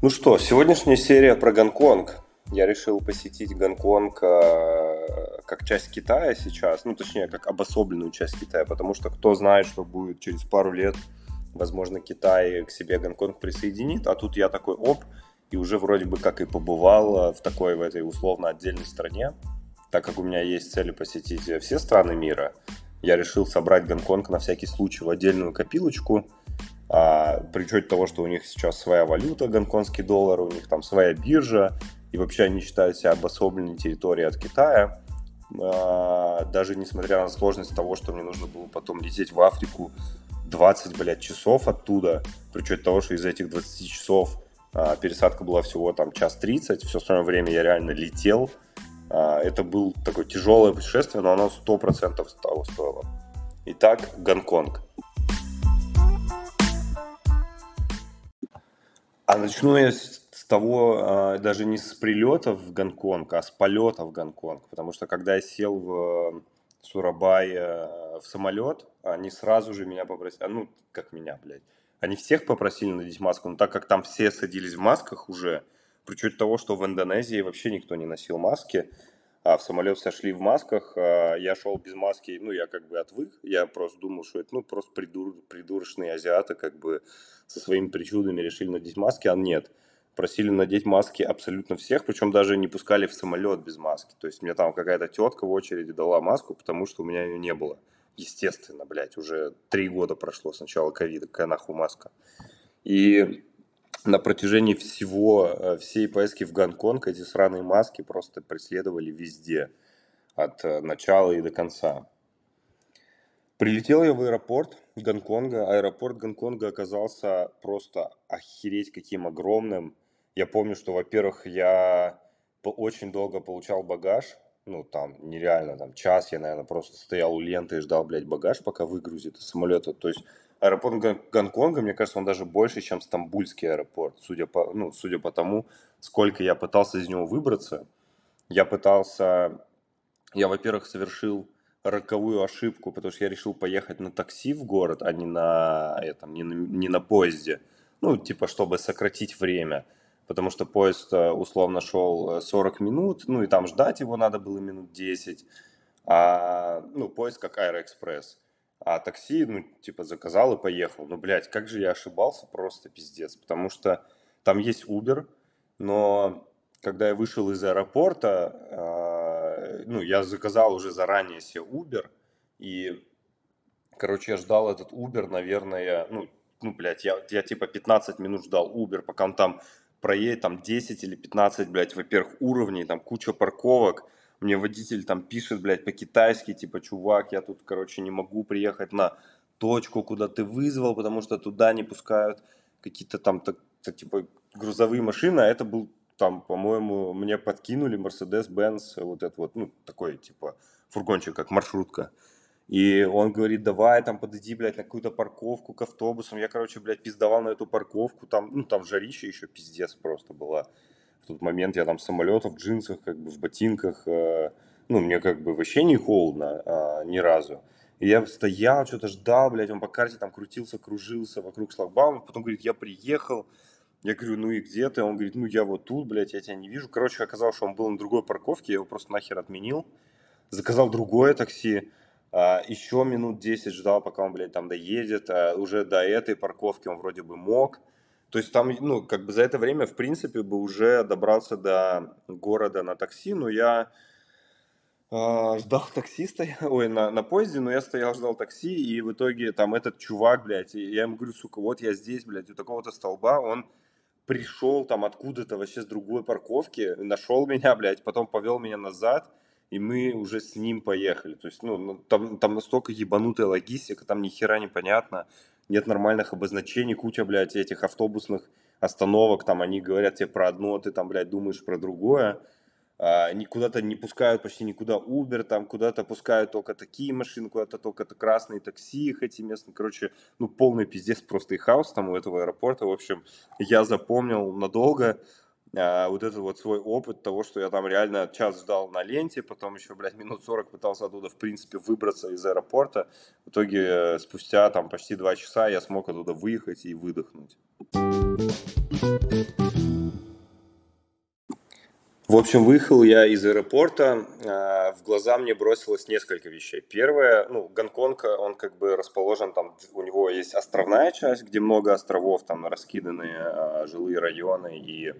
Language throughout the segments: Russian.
Ну что, сегодняшняя серия про Гонконг. Я решил посетить Гонконг э, как часть Китая сейчас, ну точнее, как обособленную часть Китая, потому что кто знает, что будет через пару лет, возможно, Китай к себе Гонконг присоединит, а тут я такой, оп, и уже вроде бы как и побывал в такой, в этой условно отдельной стране, так как у меня есть цели посетить все страны мира, я решил собрать Гонконг на всякий случай в отдельную копилочку, при учете того, что у них сейчас своя валюта, гонконгский доллар, у них там своя биржа, и вообще они считают себя обособленной территорией от Китая, а, даже несмотря на сложность того, что мне нужно было потом лететь в Африку 20, блядь, часов оттуда, при учете того, что из этих 20 часов а, пересадка была всего там час 30, все остальное время я реально летел, а, это был такое тяжелое путешествие, но оно 100% того стоило. Итак, Гонконг. А начну я с того, а, даже не с прилета в Гонконг, а с полета в Гонконг. Потому что когда я сел в Сурабай в самолет, они сразу же меня попросили, а ну, как меня, блядь, они всех попросили надеть маску, но так как там все садились в масках уже, при учете того, что в Индонезии вообще никто не носил маски, а в самолет сошли в масках, а я шел без маски, ну, я как бы отвык, я просто думал, что это, ну, просто придур, придурочные азиаты, как бы, со своими причудами решили надеть маски, а нет. Просили надеть маски абсолютно всех, причем даже не пускали в самолет без маски. То есть мне там какая-то тетка в очереди дала маску, потому что у меня ее не было. Естественно, блядь, уже три года прошло с начала ковида, какая нахуй маска. И на протяжении всего, э, всей поездки в Гонконг эти сраные маски просто преследовали везде, от э, начала и до конца. Прилетел я в аэропорт Гонконга. Аэропорт Гонконга оказался просто охереть каким огромным. Я помню, что, во-первых, я очень долго получал багаж. Ну, там, нереально, там, час я, наверное, просто стоял у ленты и ждал, блядь, багаж, пока выгрузит из самолета. То есть аэропорт Гонконга, мне кажется, он даже больше, чем Стамбульский аэропорт, судя по, ну, судя по тому, сколько я пытался из него выбраться. Я пытался, я, во-первых, совершил роковую ошибку, потому что я решил поехать на такси в город, а не на, этом, не на, не на поезде. Ну, типа, чтобы сократить время. Потому что поезд э, условно шел 40 минут, ну и там ждать его надо было минут 10. А, ну, поезд как Аэроэкспресс. А такси, ну, типа, заказал и поехал. Ну, блядь, как же я ошибался, просто пиздец. Потому что там есть Uber, но когда я вышел из аэропорта, э, ну, я заказал уже заранее себе Uber, и, короче, я ждал этот Uber, наверное, ну, ну, блядь, я, я типа 15 минут ждал Uber, пока он там проедет, там 10 или 15, блядь, во-первых, уровней, там куча парковок, мне водитель там пишет, блядь, по-китайски, типа, чувак, я тут, короче, не могу приехать на точку, куда ты вызвал, потому что туда не пускают какие-то там, так, так, типа, грузовые машины, а это был там, по-моему, мне подкинули Mercedes-Benz, вот этот вот, ну, такой, типа, фургончик, как маршрутка. И он говорит, давай там подойди, блядь, на какую-то парковку к автобусам. Я, короче, блядь, пиздавал на эту парковку. Там, ну, там жарища еще пиздец просто была тот момент я там в самолетах, в джинсах, как бы в ботинках, э, ну, мне как бы вообще не холодно э, ни разу. И я стоял, что-то ждал, блядь, он по карте там крутился, кружился вокруг шлагбаума, потом говорит, я приехал, я говорю, ну и где ты? Он говорит, ну я вот тут, блядь, я тебя не вижу. Короче, оказалось, что он был на другой парковке, я его просто нахер отменил, заказал другое такси, а, еще минут 10 ждал, пока он, блядь, там доедет, а уже до этой парковки он вроде бы мог, то есть там, ну, как бы за это время, в принципе, бы уже добрался до города на такси, но я э, ждал таксиста, ой, на, на поезде, но я стоял, ждал такси, и в итоге там этот чувак, блядь, я ему говорю, сука, вот я здесь, блядь, у такого-то столба, он пришел там откуда-то вообще с другой парковки, нашел меня, блядь, потом повел меня назад, и мы уже с ним поехали. То есть, ну, ну там, там настолько ебанутая логистика, там ни хера не понятно нет нормальных обозначений, куча, блядь, этих автобусных остановок, там они говорят тебе про одно, ты там, блядь, думаешь про другое. А, куда-то не пускают почти никуда Uber, там куда-то пускают только такие машины, куда-то только красные такси их эти местные. Короче, ну полный пиздец просто и хаос там у этого аэропорта. В общем, я запомнил надолго а, вот этот вот свой опыт того, что я там реально час ждал на ленте, потом еще, блядь, минут 40 пытался оттуда, в принципе, выбраться из аэропорта. В итоге э, спустя там почти два часа я смог оттуда выехать и выдохнуть. В общем, выехал я из аэропорта, а, в глаза мне бросилось несколько вещей. Первое, ну, Гонконг, он как бы расположен там, у него есть островная часть, где много островов, там раскиданные а, жилые районы и,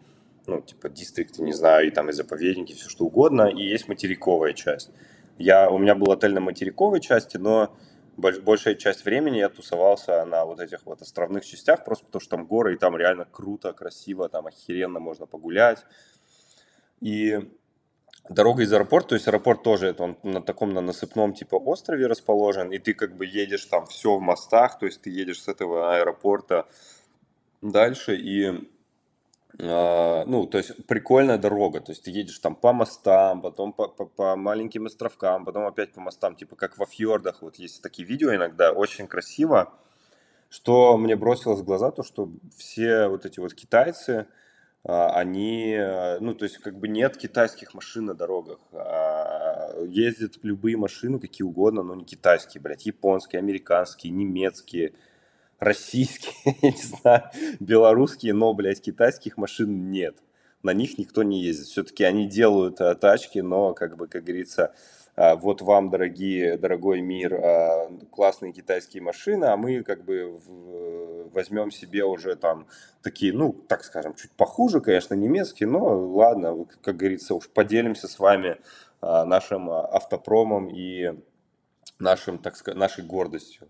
ну, типа, дистрикты, не знаю, и там и заповедники, все что угодно, и есть материковая часть. Я, у меня был отель на материковой части, но большая часть времени я тусовался на вот этих вот островных частях, просто потому что там горы, и там реально круто, красиво, там охеренно можно погулять, и дорога из аэропорта, то есть аэропорт тоже, это он на таком на насыпном типа острове расположен, и ты как бы едешь там все в мостах, то есть ты едешь с этого аэропорта дальше, и ну, то есть прикольная дорога, то есть ты едешь там по мостам, потом по, по, по маленьким островкам, потом опять по мостам, типа как во фьордах, вот есть такие видео иногда, очень красиво. Что мне бросилось в глаза, то что все вот эти вот китайцы, а, они, э, ну, то есть как бы нет китайских машин на дорогах. А, ездят любые машины, какие угодно, но не китайские, блядь, японские, американские, немецкие, российские, я не знаю, белорусские, но, блядь, китайских машин нет. На них никто не ездит. Все-таки они делают а, тачки, но, как бы, как говорится, а, вот вам, дорогие, дорогой мир, а, классные китайские машины, а мы как бы возьмем себе уже там такие, ну, так скажем, чуть похуже, конечно, немецкие, но ладно, как говорится, уж поделимся с вами а, нашим автопромом и нашим, так сказать, нашей гордостью.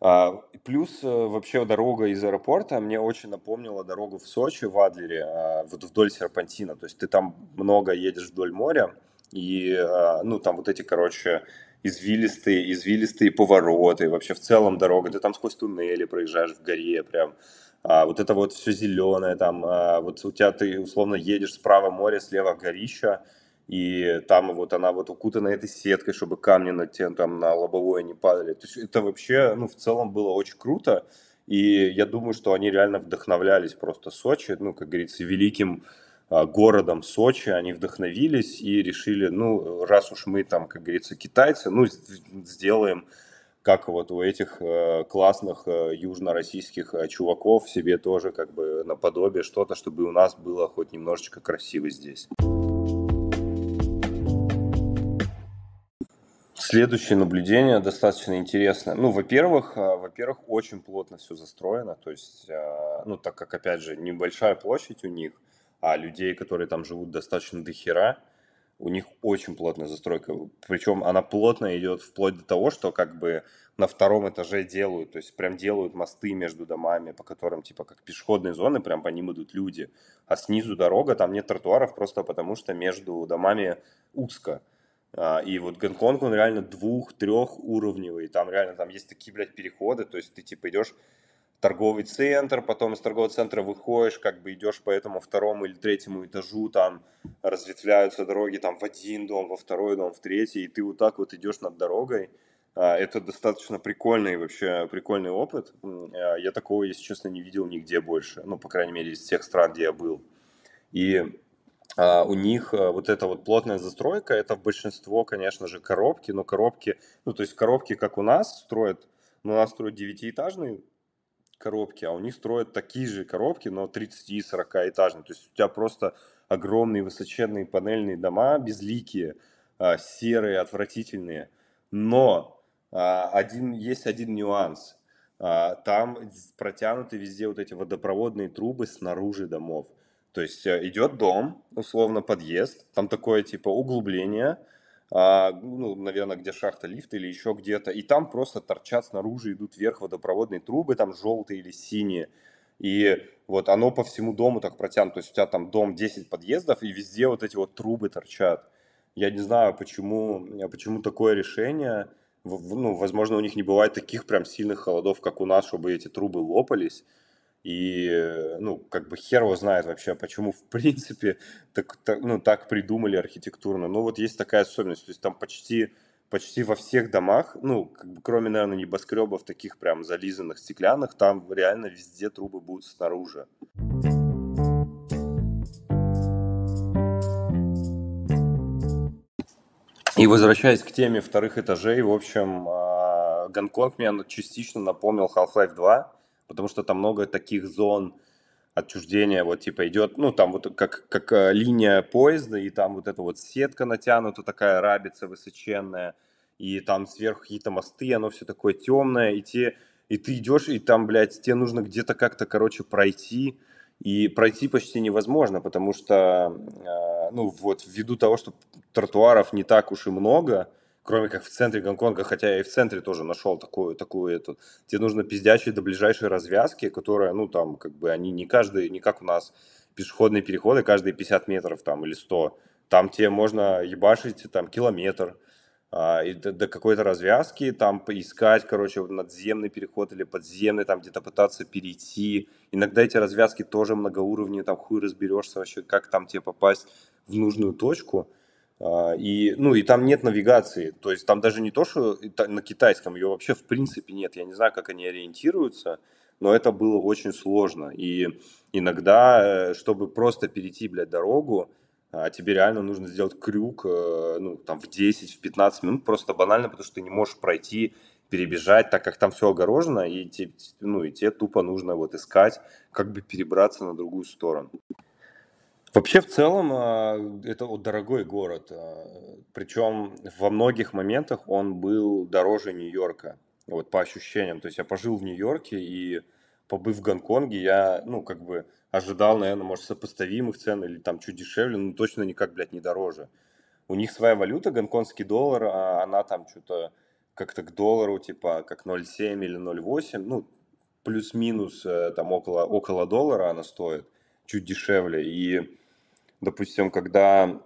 Плюс э, вообще дорога из аэропорта мне очень напомнила дорогу в Сочи, в Адлере, вот вдоль серпантина. То есть ты там много едешь вдоль моря, и, а, ну, там вот эти, короче, извилистые, извилистые повороты, вообще в целом дорога, ты там сквозь туннели проезжаешь в горе прям, а, вот это вот все зеленое там, а, вот у тебя ты условно едешь справа море, слева горища, и там вот она вот укутана этой сеткой, чтобы камни на тебе там на лобовое не падали. То есть это вообще, ну, в целом было очень круто, и я думаю, что они реально вдохновлялись просто Сочи, ну, как говорится, великим а, городом Сочи, они вдохновились и решили, ну, раз уж мы там, как говорится, китайцы, ну, сделаем как вот у этих э, классных э, южно-российских э, чуваков себе тоже как бы наподобие что-то, чтобы у нас было хоть немножечко красиво здесь. Следующее наблюдение достаточно интересное. Ну, во-первых, во-первых, очень плотно все застроено, то есть, ну, так как, опять же, небольшая площадь у них, а людей, которые там живут достаточно дохера, у них очень плотная застройка. Причем она плотно идет вплоть до того, что как бы на втором этаже делают, то есть прям делают мосты между домами, по которым типа как пешеходные зоны, прям по ним идут люди. А снизу дорога, там нет тротуаров просто потому, что между домами узко. А, и вот Гонконг, он реально двух-трех уровневый. Там реально там есть такие, блядь, переходы. То есть ты типа идешь торговый центр, потом из торгового центра выходишь, как бы идешь по этому второму или третьему этажу, там разветвляются дороги там в один дом, во второй дом, в третий, и ты вот так вот идешь над дорогой. А, это достаточно прикольный вообще прикольный опыт. А, я такого, если честно, не видел нигде больше. Ну, по крайней мере, из тех стран, где я был. И у них вот эта вот плотная застройка, это в большинство, конечно же, коробки, но коробки, ну, то есть коробки, как у нас строят, ну, у нас строят девятиэтажные коробки, а у них строят такие же коробки, но 30-40 этажные. То есть у тебя просто огромные высоченные панельные дома, безликие, а, серые, отвратительные. Но а, один, есть один нюанс. А, там протянуты везде вот эти водопроводные трубы снаружи домов. То есть э, идет дом, условно подъезд, там такое типа углубление, а, ну, наверное, где шахта лифта или еще где-то, и там просто торчат снаружи, идут вверх водопроводные трубы, там желтые или синие, и вот оно по всему дому так протянуто, то есть у тебя там дом 10 подъездов, и везде вот эти вот трубы торчат. Я не знаю, почему, почему такое решение, ну, возможно, у них не бывает таких прям сильных холодов, как у нас, чтобы эти трубы лопались, и, ну, как бы хер его знает вообще, почему, в принципе, так, так, ну, так придумали архитектурно. Но вот есть такая особенность, то есть там почти, почти во всех домах, ну, как бы, кроме, наверное, небоскребов таких прям зализанных, стеклянных, там реально везде трубы будут снаружи. И возвращаясь к теме вторых этажей, в общем, а, Гонконг мне частично напомнил Half-Life 2, потому что там много таких зон отчуждение, вот типа идет, ну там вот как, как э, линия поезда, и там вот эта вот сетка натянута, такая рабица высоченная, и там сверху какие-то мосты, оно все такое темное, и те, и ты идешь, и там, блядь, тебе нужно где-то как-то, короче, пройти, и пройти почти невозможно, потому что, э, ну вот, ввиду того, что тротуаров не так уж и много, кроме как в центре Гонконга, хотя я и в центре тоже нашел такую, такую эту, тебе нужно пиздячить до ближайшей развязки, которая, ну, там, как бы, они не каждый, не как у нас пешеходные переходы каждые 50 метров там или 100, там тебе можно ебашить там километр, а, и до, до какой-то развязки, там поискать, короче, надземный переход или подземный, там где-то пытаться перейти. Иногда эти развязки тоже многоуровневые, там хуй разберешься вообще, как там тебе попасть в нужную точку. А, и, ну, и там нет навигации, то есть там даже не то, что на китайском, ее вообще в принципе нет, я не знаю, как они ориентируются, но это было очень сложно. И иногда, э, чтобы просто перейти, блядь, дорогу, а тебе реально нужно сделать крюк, э, ну, там, в 10-15 минут, просто банально, потому что ты не можешь пройти, перебежать, так как там все огорожено, и тебе, ну, и тебе тупо нужно вот искать, как бы перебраться на другую сторону. Вообще, в целом, а, это дорогой город. А, Причем во многих моментах он был дороже Нью-Йорка. Вот по ощущениям. То есть я пожил в Нью-Йорке и побыв в Гонконге, я, ну, как бы ожидал, наверное, может, сопоставимых цен или там чуть дешевле, но точно никак, блядь, не дороже. У них своя валюта, гонконгский доллар, а она там что-то как-то к доллару, типа, как 0,7 или 0,8, ну, плюс-минус э, там около, около доллара она стоит, чуть дешевле. И допустим, когда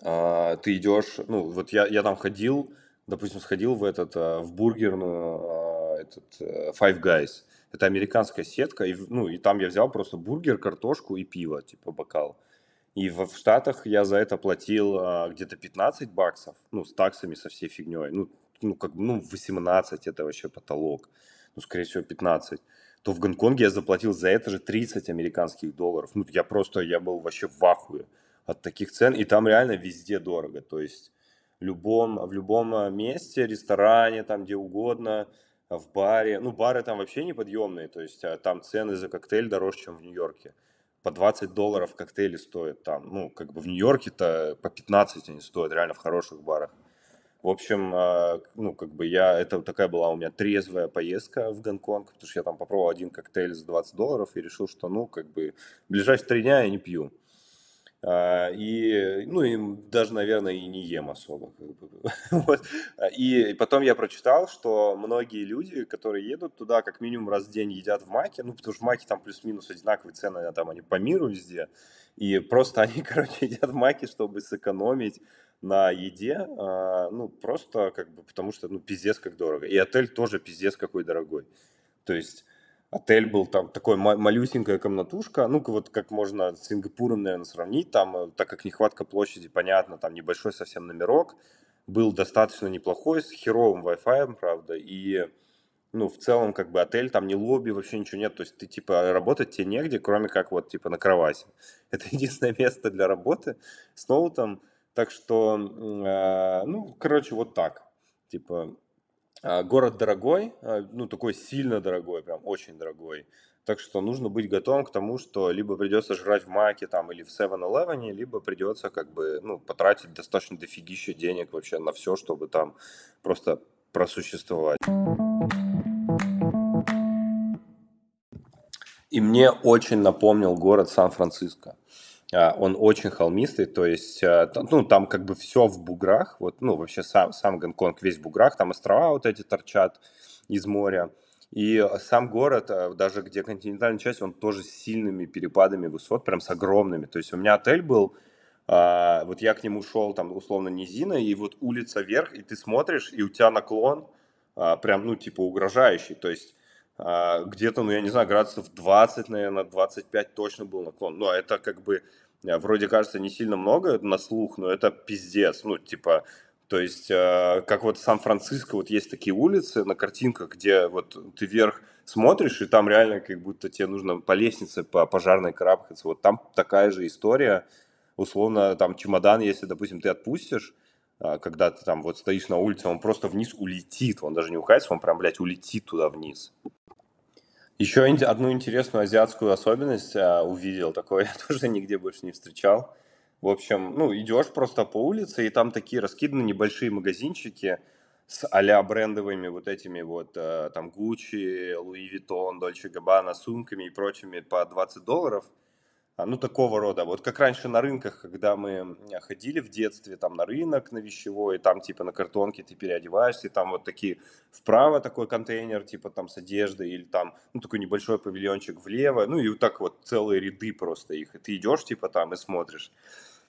э, ты идешь, ну, вот я, я там ходил, допустим, сходил в этот, э, в бургерную, э, этот, э, Five Guys, это американская сетка, и, ну, и там я взял просто бургер, картошку и пиво, типа бокал. И в, Штатах я за это платил а, где-то 15 баксов, ну, с таксами, со всей фигней. Ну, ну, как, ну, 18 это вообще потолок. Ну, скорее всего, 15 то в Гонконге я заплатил за это же 30 американских долларов. Ну, я просто, я был вообще в ахуе от таких цен, и там реально везде дорого, то есть в любом, в любом э, месте, ресторане, там где угодно, в баре, ну, бары там вообще неподъемные, то есть э, там цены за коктейль дороже, чем в Нью-Йорке. По 20 долларов коктейли стоят там, ну, как бы в Нью-Йорке-то по 15 они стоят, реально в хороших барах. В общем, а, ну, как бы я, это такая была у меня трезвая поездка в Гонконг, потому что я там попробовал один коктейль за 20 долларов и решил, что, ну, как бы, ближайшие три дня я не пью. А, и, ну, и даже, наверное, и не ем особо. вот. И потом я прочитал, что многие люди, которые едут туда, как минимум раз в день едят в Маке, ну, потому что в Маке там плюс-минус одинаковые цены, а там они по миру везде, и просто они, короче, едят в Маке, чтобы сэкономить на еде, а, ну, просто как бы потому что, ну, пиздец как дорого. И отель тоже пиздец какой дорогой. То есть отель был там такой малюсенькая комнатушка, ну, вот как можно с Сингапуром, наверное, сравнить, там, э, так как нехватка площади, понятно, там небольшой совсем номерок, был достаточно неплохой, с херовым Wi-Fi, правда, и, ну, в целом, как бы, отель, там ни лобби, вообще ничего нет, то есть ты, типа, работать тебе негде, кроме как вот, типа, на кровати. Это единственное место для работы с ноутом, так что, э, ну, короче, вот так. Типа, э, город дорогой, э, ну, такой сильно дорогой, прям очень дорогой. Так что нужно быть готовым к тому, что либо придется жрать в Маке там или в 7-Eleven, либо придется как бы, ну, потратить достаточно дофигища денег вообще на все, чтобы там просто просуществовать. И мне очень напомнил город Сан-Франциско. А, он очень холмистый, то есть, а, ну, там как бы все в буграх, вот, ну, вообще сам, сам Гонконг весь в буграх, там острова вот эти торчат из моря, и сам город, а, даже где континентальная часть, он тоже с сильными перепадами высот, прям с огромными, то есть у меня отель был, вот я к нему шел, там, условно, низина, и вот улица вверх, и ты смотришь, и у тебя наклон прям, ну, типа, угрожающий, то есть где-то, ну, я не знаю, градусов 20, наверное, 25 точно был наклон. Ну, это как бы Э, вроде кажется не сильно много на слух, но это пиздец. Ну, типа, то есть, э, как вот Сан-Франциско, вот есть такие улицы на картинках, где вот ты вверх смотришь, и там реально как будто тебе нужно по лестнице, по пожарной карабкаться. Вот там такая же история. Условно, там чемодан, если, допустим, ты отпустишь, э, когда ты там вот стоишь на улице, он просто вниз улетит, он даже не укатится, он прям, блядь, улетит туда вниз. Еще одну интересную азиатскую особенность а, увидел, такое я тоже нигде больше не встречал. В общем, ну, идешь просто по улице, и там такие раскиданы небольшие магазинчики с а брендовыми вот этими вот, э, там, Gucci, Louis Vuitton, Dolce Gabbana сумками и прочими по 20 долларов – ну, такого рода. Вот как раньше на рынках, когда мы ходили в детстве, там на рынок, на вещевой, там типа на картонке ты переодеваешься, и там вот такие вправо такой контейнер, типа там с одеждой, или там, ну, такой небольшой павильончик влево, ну, и вот так вот целые ряды просто их. И ты идешь типа там и смотришь,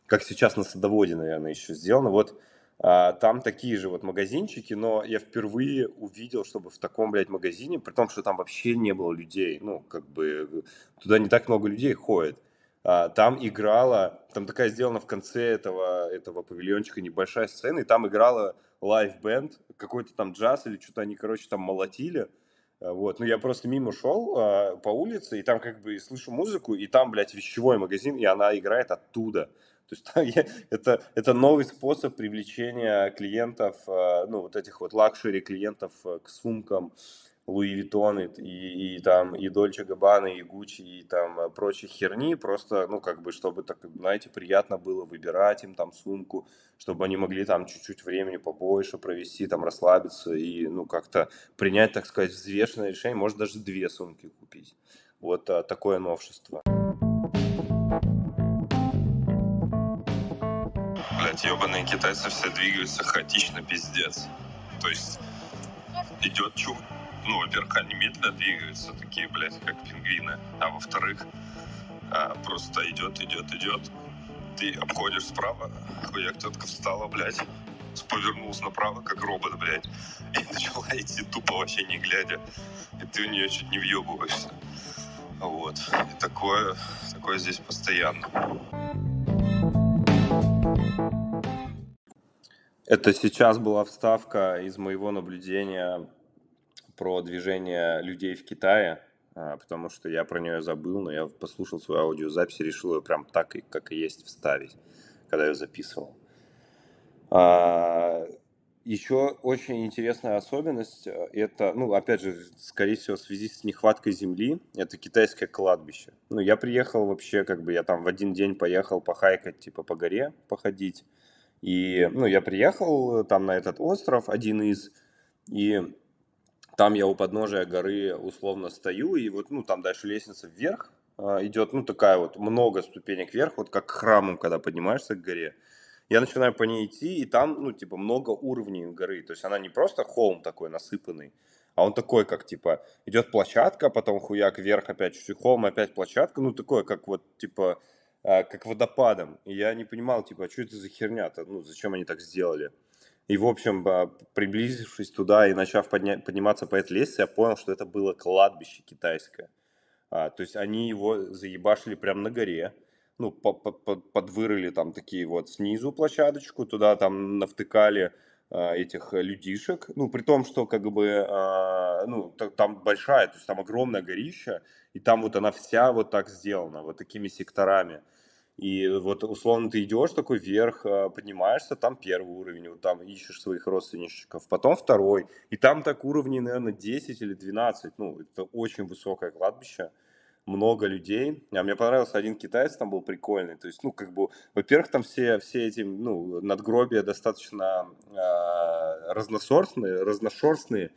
как сейчас на садоводе, наверное, еще сделано. Вот а, там такие же вот магазинчики, но я впервые увидел, чтобы в таком, блядь, магазине, при том, что там вообще не было людей, ну, как бы, туда не так много людей ходит, а, там играла, там такая сделана в конце этого, этого павильончика небольшая сцена, и там играла live band, какой-то там джаз или что-то они, короче, там молотили. А, вот, ну я просто мимо шел а, по улице, и там как бы слышу музыку, и там, блядь, вещевой магазин, и она играет оттуда. То есть там, я, это, это новый способ привлечения клиентов, а, ну вот этих вот luxury клиентов а, к сумкам, Луи Виттон и, и, и там и Дольче Габбана, и Гуччи, и там э, прочей херни, просто, ну, как бы, чтобы, так, знаете, приятно было выбирать им там сумку, чтобы они могли там чуть-чуть времени побольше провести, там, расслабиться и, ну, как-то принять, так сказать, взвешенное решение, может, даже две сумки купить. Вот а, такое новшество. Блять, ебаные китайцы все двигаются хаотично, пиздец. То есть идет чувак, ну, во-первых, они медленно двигаются, такие, блядь, как пингвины, а во-вторых, а, просто идет, идет, идет, ты обходишь справа, хуяк тетка встала, блядь, повернулась направо, как робот, блядь, и начала идти тупо вообще не глядя, и ты у нее чуть не въебываешься. Вот. И такое, такое здесь постоянно. Это сейчас была вставка из моего наблюдения про движение людей в Китае, а, потому что я про нее забыл, но я послушал свою аудиозапись и решил ее прям так, как и есть, вставить, когда я записывал. А, Еще очень интересная особенность, э, это, ну, опять же, скорее всего, в связи с нехваткой земли, это китайское кладбище. Ну, я приехал вообще, как бы, я там в один день поехал похайкать, типа, по горе походить, и, ну, я приехал там на этот остров, один из, и там я у подножия горы условно стою, и вот, ну, там дальше лестница вверх а, идет, ну, такая вот, много ступенек вверх, вот как к храму, когда поднимаешься к горе. Я начинаю по ней идти, и там, ну, типа, много уровней горы. То есть она не просто холм такой насыпанный, а он такой, как, типа, идет площадка, потом хуяк вверх, опять чуть-чуть холм, опять площадка, ну, такое, как вот, типа, а, как водопадом. И я не понимал, типа, а что это за херня-то, ну, зачем они так сделали. И, в общем, а, приблизившись туда и начав подня- подниматься по этой лестнице, я понял, что это было кладбище китайское. А, то есть они его заебашили прямо на горе, ну, по -по подвырыли там такие вот снизу площадочку, туда там навтыкали а, этих людишек, ну, при том, что как бы, а, ну, там большая, то есть там огромная горища, и там вот она вся вот так сделана, вот такими секторами. И вот условно ты идешь такой вверх, а, поднимаешься, там первый уровень, вот там ищешь своих родственничков, потом второй, и там так уровней, наверное, 10 или 12, ну, это очень высокое кладбище, много людей. А мне понравился один китаец, там был прикольный. То есть, ну, как бы, во-первых, там все, все эти, ну, надгробия достаточно э, разношерстные, Э,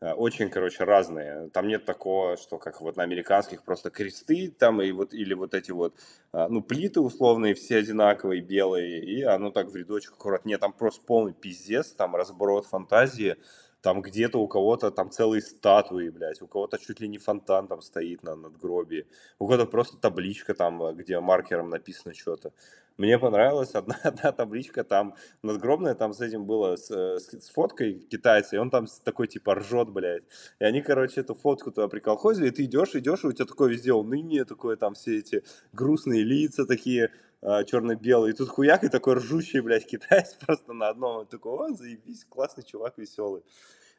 очень, короче, разные. Там нет такого, что как вот на американских просто кресты там и вот или вот эти вот, э, ну, плиты условные, все одинаковые, белые, и оно так в рядочек аккурат. Нет, там просто полный пиздец, там разброд фантазии, там где-то у кого-то там целые статуи, блядь, у кого-то чуть ли не фонтан там стоит на надгробии, у кого-то просто табличка там, э, где маркером написано что-то. Мне понравилась одна, одна табличка там надгробная, там с этим было, с, э, с, с фоткой китайца, и он там такой типа ржет, блядь. И они, короче, эту фотку туда приколхозили, и ты идешь, идешь, и у тебя такое везде уныние, такое там все эти грустные лица такие, а, черно-белый. И тут хуяк и такой ржущий, блядь, китаец просто на одном. такой, о, заебись, классный чувак, веселый.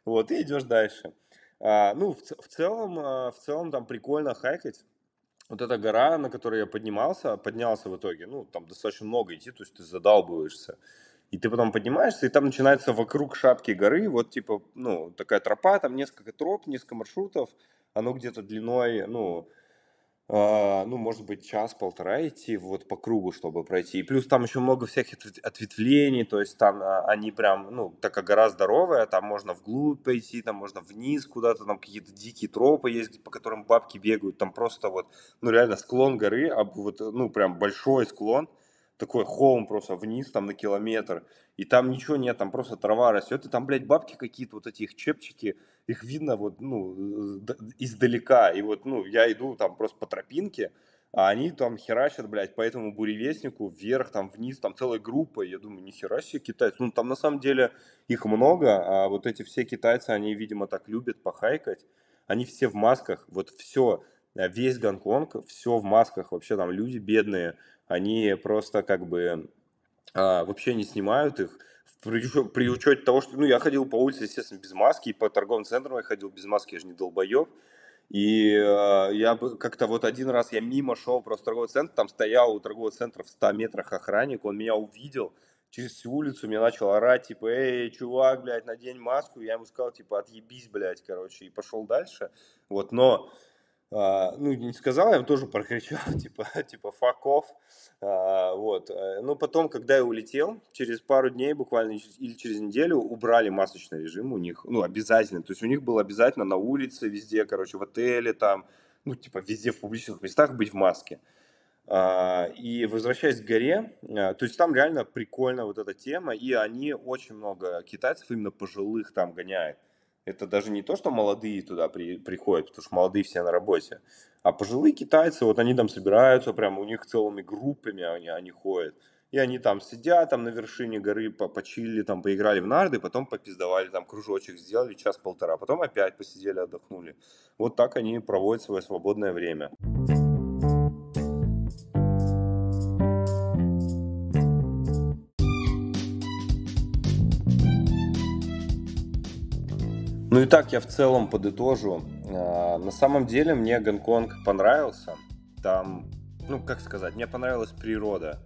Вот, и идешь дальше. А, ну, в, в целом, а, в целом там прикольно хайкать вот эта гора, на которой я поднимался, поднялся в итоге, ну, там достаточно много идти, то есть ты задалбываешься. И ты потом поднимаешься, и там начинается вокруг шапки горы, вот типа, ну, такая тропа, там несколько троп, несколько маршрутов, оно где-то длиной, ну, а, ну, может быть, час-полтора идти вот по кругу, чтобы пройти. И плюс там еще много всяких ответвлений, то есть там а, они прям, ну, такая гора здоровая, там можно вглубь пойти, там можно вниз куда-то, там какие-то дикие тропы есть, по которым бабки бегают, там просто вот, ну, реально склон горы, а вот, ну, прям большой склон, такой холм просто вниз, там на километр, и там ничего нет, там просто трава растет, и там, блядь, бабки какие-то, вот эти их чепчики, их видно вот, ну, издалека, и вот, ну, я иду там просто по тропинке, а они там херачат, блядь, по этому буревестнику вверх, там вниз, там целая группа, я думаю, нихера себе китайцы, ну, там на самом деле их много, а вот эти все китайцы, они, видимо, так любят похайкать, они все в масках, вот все, весь Гонконг, все в масках, вообще там люди бедные, они просто как бы а, вообще не снимают их, при, при учете того, что, ну, я ходил по улице, естественно, без маски, и по торговым центрам я ходил без маски, я же не долбоеб. И э, я как-то вот один раз я мимо шел просто торговый центр, там стоял у торгового центра в 100 метрах охранник, он меня увидел через всю улицу, мне начал орать, типа, эй, чувак, блядь, надень маску. Я ему сказал, типа, отъебись, блядь, короче, и пошел дальше. Вот, но а, ну, не сказал, я тоже прокричал, типа, типа, а, вот. Э, но потом, когда я улетел, через пару дней буквально или через неделю убрали масочный режим у них, ну, обязательно, то есть у них было обязательно на улице, везде, короче, в отеле, там, ну, типа, везде в публичных местах быть в маске. А, и возвращаясь к горе, то есть там реально прикольная вот эта тема, и они очень много китайцев именно пожилых там гоняют. Это даже не то, что молодые туда при, приходят, потому что молодые все на работе, а пожилые китайцы, вот они там собираются, прям у них целыми группами они, они ходят. И они там сидят, там на вершине горы почили, там поиграли в нарды, потом попиздовали, там кружочек сделали час-полтора, потом опять посидели, отдохнули. Вот так они проводят свое свободное время. Ну и так я в целом подытожу. А, на самом деле мне Гонконг понравился. Там, ну как сказать, мне понравилась природа.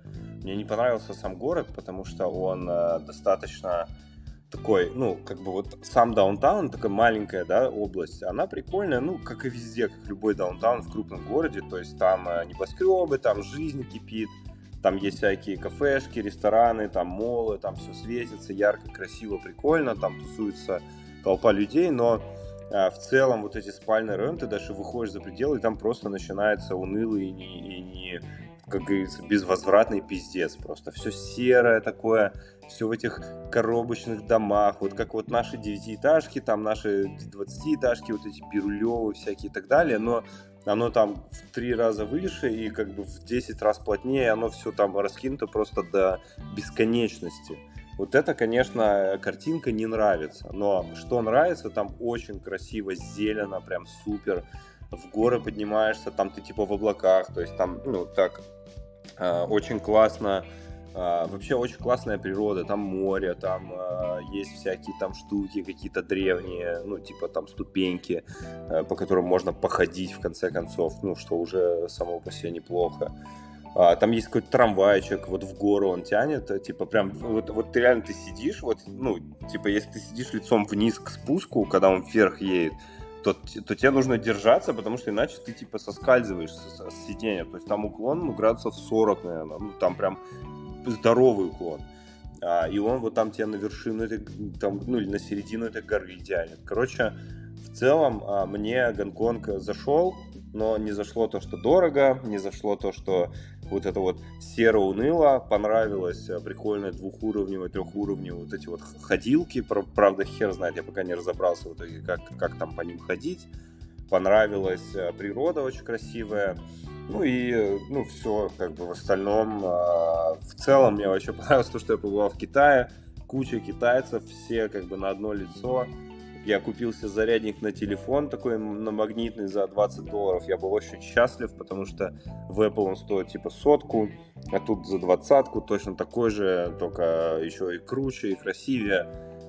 Мне не понравился сам город, потому что он а, достаточно такой, ну, как бы вот сам даунтаун, такая маленькая, да, область, она прикольная, ну, как и везде, как любой даунтаун в крупном городе, то есть там а, небоскребы, там жизнь кипит, там есть всякие кафешки, рестораны, там молы, там все светится ярко, красиво, прикольно, там тусуются толпа людей, но а, в целом вот эти спальные районы, ты даже выходишь за пределы, и там просто начинается унылый и не, и не как говорится, безвозвратный пиздец просто. Все серое такое, все в этих коробочных домах, вот как вот наши девятиэтажки, там наши двадцатиэтажки, вот эти бирюлевые всякие и так далее, но оно там в три раза выше и как бы в 10 раз плотнее, оно все там раскинуто просто до бесконечности. Вот это, конечно, картинка не нравится. Но что нравится, там очень красиво, зелено, прям супер. В горы поднимаешься, там ты типа в облаках, то есть там, ну, так, э, очень классно. Э, вообще очень классная природа, там море, там э, есть всякие там штуки какие-то древние, ну, типа там ступеньки, э, по которым можно походить в конце концов, ну, что уже само по себе неплохо. А, там есть какой-то трамвайчик, вот в гору он тянет, э, типа прям, вот, вот ты реально ты сидишь, вот, ну, типа если ты сидишь лицом вниз к спуску, когда он вверх едет, то, то тебе нужно держаться, потому что иначе ты типа соскальзываешь с, с сиденья. То есть там уклон, ну, градусов 40, наверное. Ну, там прям здоровый уклон. А, и он вот там тебя на вершину там, ну, или на середину этой горы тянет. Короче, в целом а, мне Гонконг зашел, но не зашло то, что дорого, не зашло то, что вот это вот серо уныло, понравилось э, прикольное двухуровневое, трехуровневое вот эти вот ходилки, правда хер знает, я пока не разобрался в итоге, как, как там по ним ходить, понравилась э, природа очень красивая, ну и, э, ну, все, как бы в остальном, в целом мне вообще понравилось то, что я побывал в Китае, куча китайцев, все как бы на одно лицо, я купился зарядник на телефон, такой на магнитный за 20 долларов. Я был очень счастлив, потому что в Apple он стоит типа сотку, а тут за двадцатку точно такой же, только еще и круче, и красивее.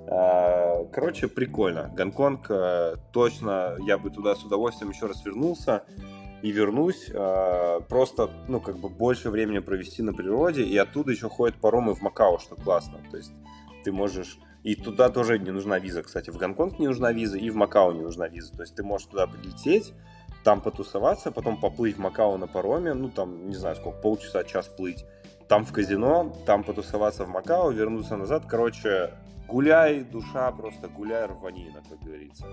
А, короче, прикольно. Гонконг э, точно, я бы туда с удовольствием еще раз вернулся и вернусь. А, просто, ну, как бы больше времени провести на природе, и оттуда еще ходят паромы в Макао, что классно. То есть ты можешь И туда тоже не нужна виза, кстати. В Гонконг не нужна виза, и в Макао не нужна виза. То есть ты можешь туда прилететь, там потусоваться, потом поплыть в Макао на пароме, ну там, не знаю сколько, полчаса, час плыть. Там в казино, там потусоваться в Макао, вернуться назад. Короче, гуляй, душа просто гуляй, рванина, как говорится.